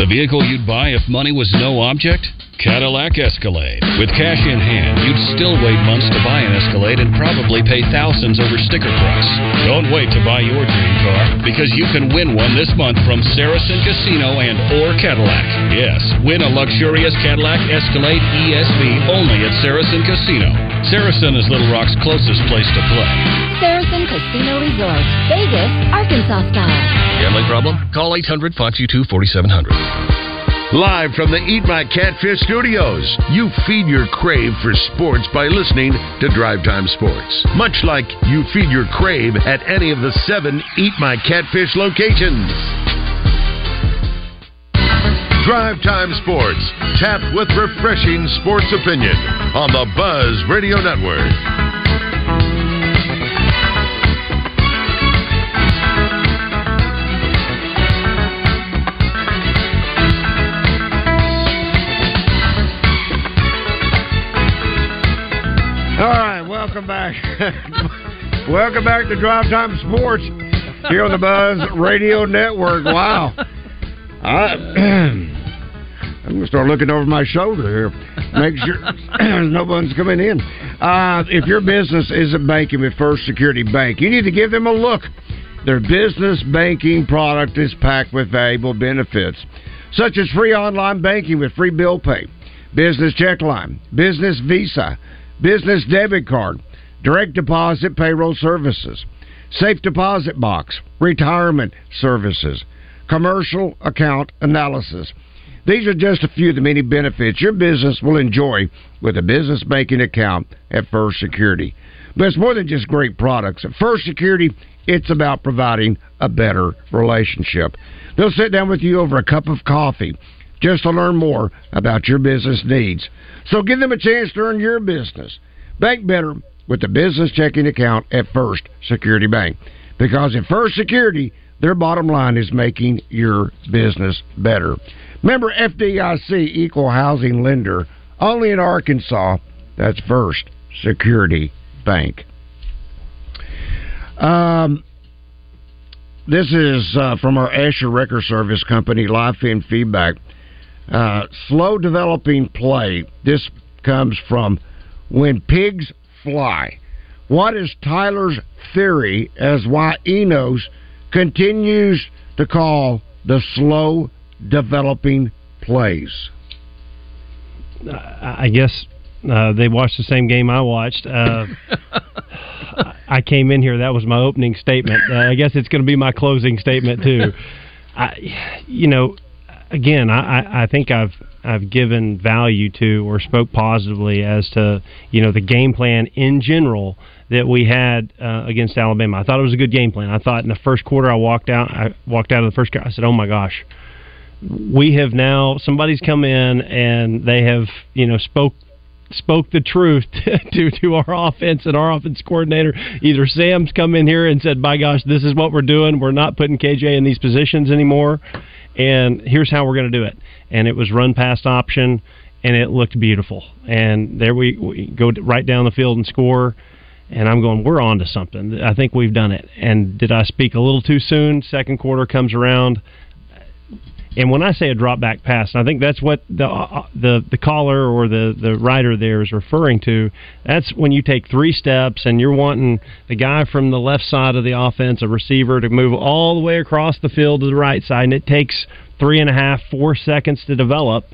The vehicle you'd buy if money was no object? Cadillac Escalade. With cash in hand, you'd still wait months to buy an Escalade and probably pay thousands over sticker price. Don't wait to buy your dream car because you can win one this month from Saracen Casino and or Cadillac. Yes, win a luxurious Cadillac Escalade ESV only at Saracen Casino. Saracen is Little Rock's closest place to play. Saracen Casino Resort, Vegas, Arkansas style. Gambling problem? Call 800 522 4700. Live from the Eat My Catfish studios, you feed your crave for sports by listening to Drive Time Sports. Much like you feed your crave at any of the seven Eat My Catfish locations. Drive Time Sports, tapped with refreshing sports opinion on the Buzz Radio Network. All right, welcome back. <laughs> welcome back to Drive Time Sports here on the Buzz Radio Network. Wow. I, <clears throat> I'm going to start looking over my shoulder here. Make sure <laughs> <clears throat> no one's coming in. Uh, if your business isn't banking with First Security Bank, you need to give them a look. Their business banking product is packed with valuable benefits, such as free online banking with free bill pay, business check line, business visa, business debit card, direct deposit payroll services, safe deposit box, retirement services, commercial account analysis. These are just a few of the many benefits your business will enjoy with a business banking account at First Security. But it's more than just great products. At First Security, it's about providing a better relationship. They'll sit down with you over a cup of coffee just to learn more about your business needs. So give them a chance to earn your business. Bank better with the business checking account at First Security Bank. Because at First Security, their bottom line is making your business better. Member FDIC Equal Housing Lender, only in Arkansas. That's First Security Bank. Um, this is uh, from our Asher Record Service Company, live feed feedback. Uh, slow developing play. This comes from When Pigs Fly. What is Tyler's theory as why Enos continues to call the slow developing plays? I guess uh, they watched the same game I watched. Uh, <laughs> I came in here. That was my opening statement. Uh, I guess it's going to be my closing statement too. <laughs> I, you know, again, I, I- I think I've I've given value to or spoke positively as to you know the game plan in general that we had uh, against Alabama. I thought it was a good game plan. I thought in the first quarter I walked out. I walked out of the first quarter. I said, "Oh my gosh." We have now somebody's come in and they have you know spoke spoke the truth <laughs> to to our offense and our offense coordinator. Either Sam's come in here and said, "By gosh, this is what we're doing. We're not putting KJ in these positions anymore, and here's how we're going to do it." And it was run past option, and it looked beautiful. And there we, we go right down the field and score. And I'm going, we're on to something. I think we've done it. And did I speak a little too soon? Second quarter comes around. And when I say a drop back pass, I think that's what the uh, the the caller or the the writer there is referring to. That's when you take three steps and you're wanting the guy from the left side of the offense, a receiver, to move all the way across the field to the right side, and it takes three and a half, four seconds to develop.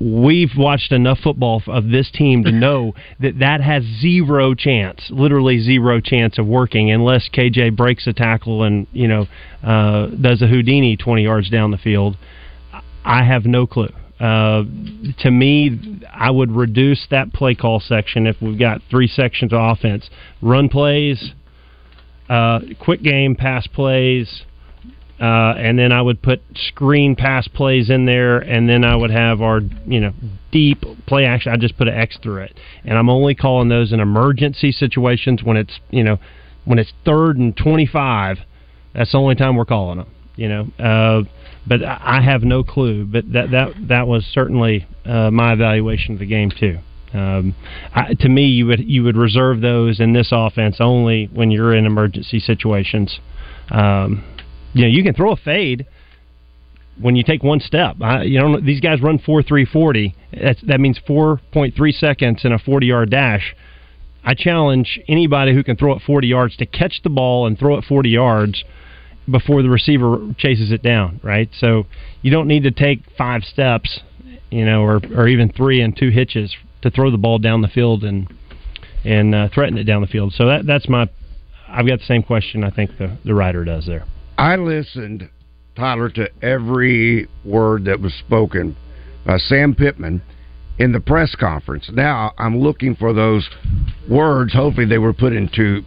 We've watched enough football of this team to know <laughs> that that has zero chance, literally zero chance of working unless KJ breaks a tackle and you know uh, does a Houdini twenty yards down the field. I have no clue. Uh, to me, I would reduce that play call section if we've got three sections of offense: run plays, uh, quick game pass plays, uh, and then I would put screen pass plays in there, and then I would have our you know deep play action. I just put an X through it, and I'm only calling those in emergency situations when it's you know when it's third and twenty five. That's the only time we're calling them. You know, uh, but I have no clue. But that that that was certainly uh, my evaluation of the game too. Um, I, to me, you would you would reserve those in this offense only when you're in emergency situations. Um, you know, you can throw a fade when you take one step. I, you know, these guys run four three forty. That's, that means four point three seconds in a forty yard dash. I challenge anybody who can throw it forty yards to catch the ball and throw it forty yards before the receiver chases it down. Right, so you don't need to take five steps, you know, or or even three and two hitches to throw the ball down the field and and uh, threaten it down the field. So that that's my. I've got the same question. I think the the writer does there. I listened, Tyler, to every word that was spoken by Sam Pittman in the press conference. Now I'm looking for those words. Hopefully, they were put into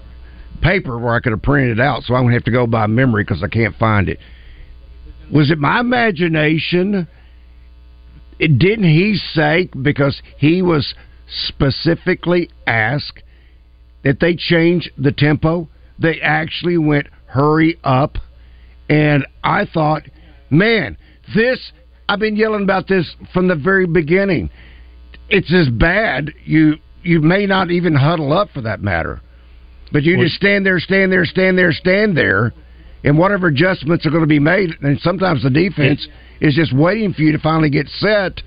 paper where I could have printed it out, so I'm going to have to go by memory because I can't find it. Was it my imagination? It, didn't he say because he was specifically asked that they change the tempo? They actually went hurry up, and I thought, man, this. I've been yelling about this from the very beginning. It's as bad. You you may not even huddle up for that matter, but you just stand there, stand there, stand there, stand there, and whatever adjustments are going to be made. And sometimes the defense is just waiting for you to finally get set.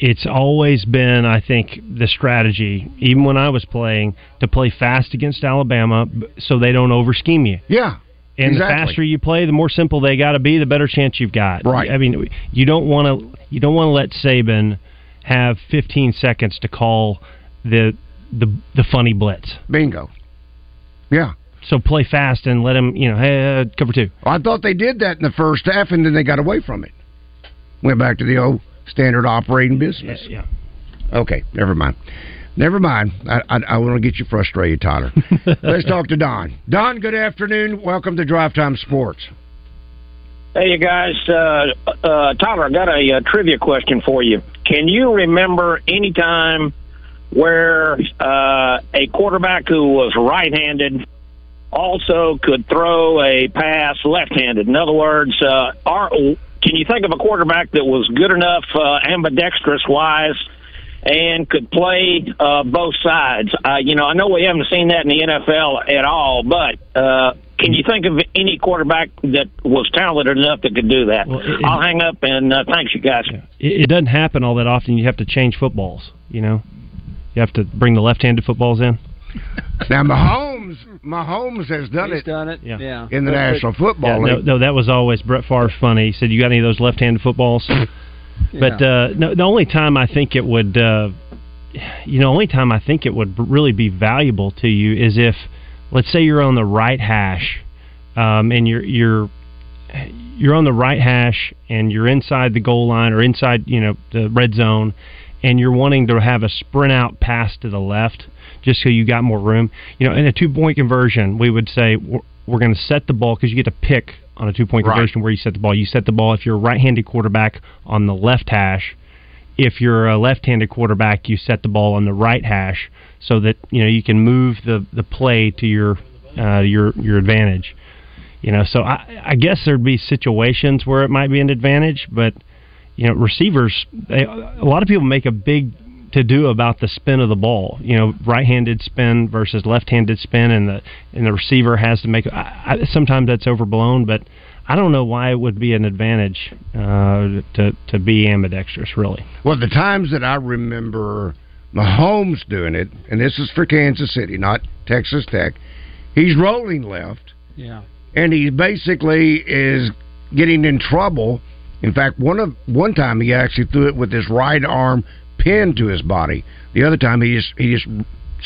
it's always been, I think, the strategy, even when I was playing, to play fast against Alabama so they don't over scheme you. Yeah. And the faster you play, the more simple they got to be, the better chance you've got. Right. I mean, you don't want to you don't want to let Saban have 15 seconds to call the the the funny blitz. Bingo. Yeah. So play fast and let him, you know, hey, uh, cover two. I thought they did that in the first half, and then they got away from it. Went back to the old standard operating business. Yeah. Okay, never mind. Never mind. I, I, I want to get you frustrated, Tyler. <laughs> Let's talk to Don. Don, good afternoon. Welcome to Drive Time Sports. Hey, you guys. Uh, uh, Tyler, I got a, uh trivia question for you. Can you remember any time where uh, a quarterback who was right-handed also could throw a pass left-handed? In other words, uh, are, can you think of a quarterback that was good enough uh, ambidextrous-wise and could play uh, both sides? Uh, you know, I know we haven't seen that in the NFL at all, but uh, can you think of any quarterback that was talented enough that could do that? it- I'll hang up and uh, thanks, you guys. It, it doesn't happen all that often. You have to change footballs. You know, you have to bring the left-handed footballs in. Now, Mahomes Mahomes, Mahomes has done He's it. done it. Yeah. In the But- but- National Football Yeah, no, League. no, that was always Brett Favre's funny. He said, "You got any of those left-handed footballs?" But uh, no, the only time I think it would, uh, you know, only time I think it would really be valuable to you is if, let's say, you're on the right hash, um, and you're you're you're on the right hash and you're inside the goal line or inside, you know, the red zone, and you're wanting to have a sprint out pass to the left just so you got more room. You know, in a two point conversion, we would say we're, we're going to set the ball because you get to pick on a two point Right. conversion where you set the ball. You set the ball if you're a right handed quarterback on the left hash. If you're a left handed quarterback, you set the ball on the right hash so that you know you can move the, the play to your uh, your your advantage. You know, so I, I guess there'd be situations where it might be an advantage, but you know, receivers. They, a lot of people make a big to do about the spin of the ball. You know, right-handed spin versus left-handed spin, and the and the receiver has to make. I, I, sometimes that's overblown, but I don't know why it would be an advantage uh, to to be ambidextrous. Really, Well, the times that I remember Mahomes doing it, and this is for Kansas City, not Texas Tech, he's rolling left, Yeah. and he basically is getting in trouble. In fact, one of one time he actually threw it with his right arm pinned to his body. The other time he just he just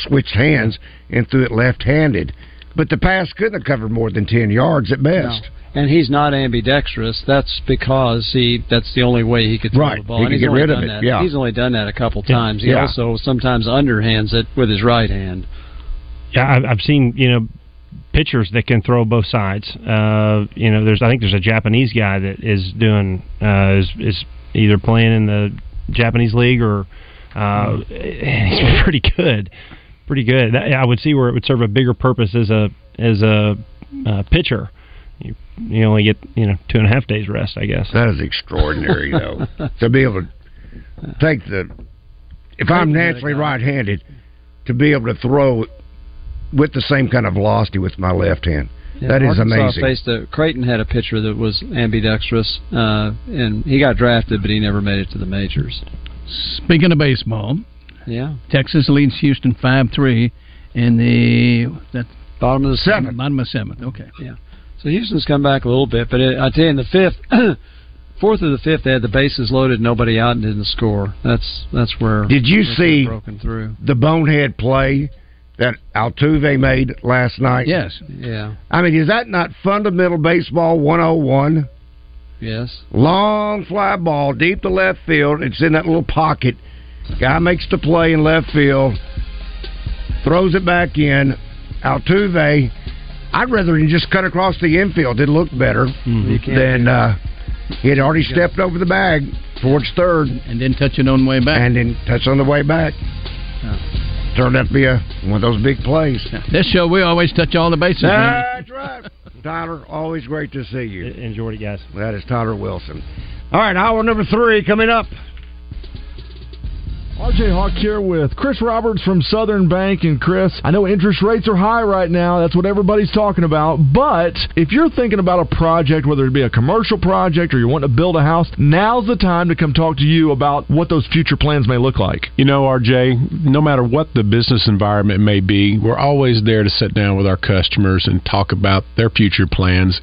switched hands and threw it left-handed. But the pass couldn't have covered more than ten yards at best. And he's not ambidextrous. That's because he that's the only way he could throw Right. the ball. He and he's get only rid of done it, That. yeah. He's only done that a couple Yeah. times. He Yeah. also sometimes underhands it with his right hand. yeah, I've, I've seen you know pitchers that can throw both sides. Uh, you know, there's I think there's a Japanese guy that is doing uh, is is either playing in the Japanese league or uh, <laughs> he's pretty good, pretty good. That, I would see where it would serve a bigger purpose as a as a uh, pitcher. You, you only get you know two and a half days rest, I guess. That is extraordinary, though, <laughs> to be able to take the. If I'm naturally right-handed, to be able to throw with the same kind of velocity with my left hand, Yeah, that is Arkansas amazing. Faced a, Creighton had a pitcher that was ambidextrous, uh, and he got drafted, but he never made it to the majors. Speaking of baseball, Yeah. Texas leads Houston five three in the that bottom of the seventh. Bottom of seventh. Okay. Yeah. So Houston's come back a little bit, but it, I tell you, in the fifth, <coughs> fourth of the fifth, they had the bases loaded, nobody out, and didn't score. That's that's where. Did you see broken through? the bonehead play that Altuve made last night? Yes. Yeah. I mean, is that not fundamental baseball 101? Yes. Long fly ball deep to left field. It's in that little pocket. Guy makes the play in left field, throws it back in. Altuve, I'd rather he just cut across the infield. It looked better Mm-hmm. than uh, he had already stepped over the bag towards third and then touch it on the way back. and then touch on the way back. Turned out to be a, one of those big plays. This show we always touch all the bases. man. That's right. Tyler, always great to see you. Enjoyed it, guys. That is Tyler Wilson. All right, hour number three coming up. RJ Hawk here with Chris Roberts from Southern Bank. And Chris, I know interest rates are high right now. That's what everybody's talking about. But if you're thinking about a project, whether it be a commercial project or you want to build a house, now's the time to come talk to you about what those future plans may look like. You know, RJ, no matter what the business environment may be, we're always there to sit down with our customers and talk about their future plans